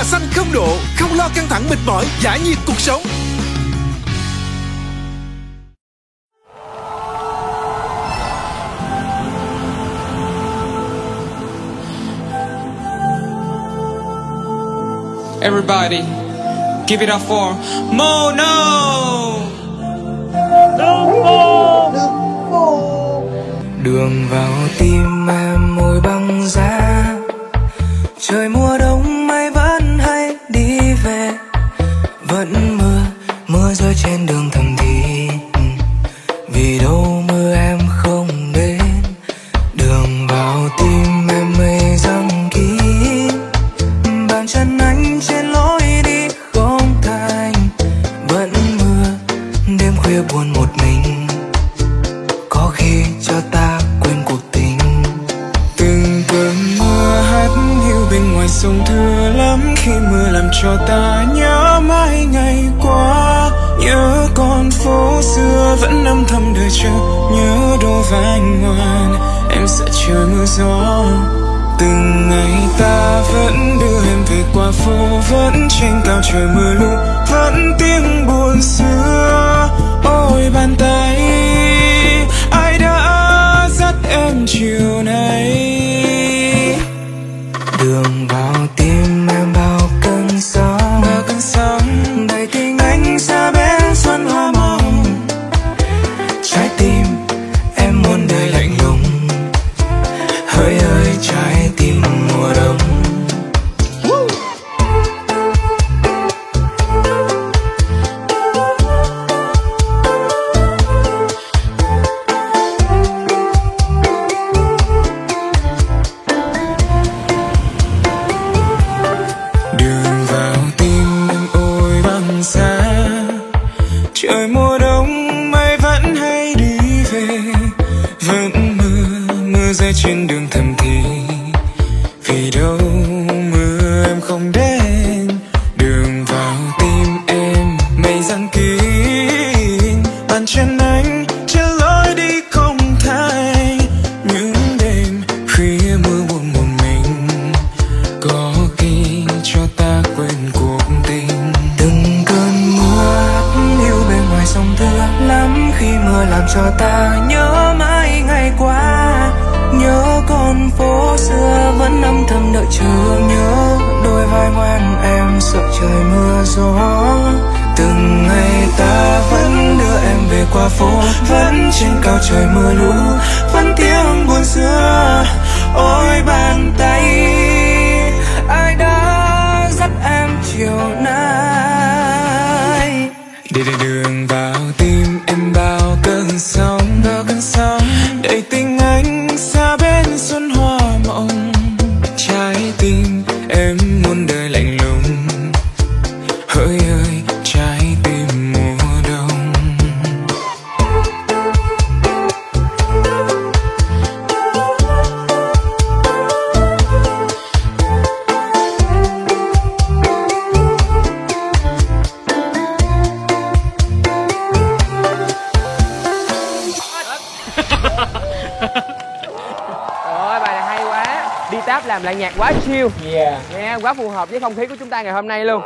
trà xanh không độ, không lo căng thẳng mệt mỏi, giải nhiệt cuộc sống. Everybody, give it up for Mono! Rơi trên đường thầm thì vì đâu mưa em không đến? Đường vào tim em mây răng kín bàn chân anh trên lối đi không thành. Vẫn mưa, đêm khuya buồn một mình. Có khi cho ta quên cuộc tình. Từng cơn mưa hát hiu bên ngoài sông thưa lắm. Khi mưa làm cho ta nhớ mãi ngày âm nhớ đôi vai ngoan. Em sợ trời mưa gió. Từng ngày ta vẫn đưa em về qua phố, vẫn trên cao trời mưa lũ, vẫn tiếng buồn xưa. Ôi bàn tay, ai đã dắt em chiều trên đường thầm thì vì đâu mưa em không đến, đường vào tim em mây giăng kín. Bàn chân anh chưa lối đi không thay, những đêm khuya mưa buồn một mình. Có khi cho ta quên cuộc tình. Từng cơn mưa yêu bên ngoài sông thưa lắm khi mưa làm cho ta nhớ xưa vẫn âm thầm đợi chờ nhớ. Đôi vai ngoan em sợ trời mưa gió. Từng ngày ta vẫn đưa em về qua phố. Vẫn trên cao trời mưa lũ. Vẫn tiếng buồn xưa. Ôi bàn tay, ai đã dắt em chiều nay? Để để đường vào tim em bao cơn sóng, bao cơn sóng. Em muốn đời Đi táp làm lại nhạc quá chill Yeah. Nghe quá phù hợp với không khí của chúng ta ngày hôm nay luôn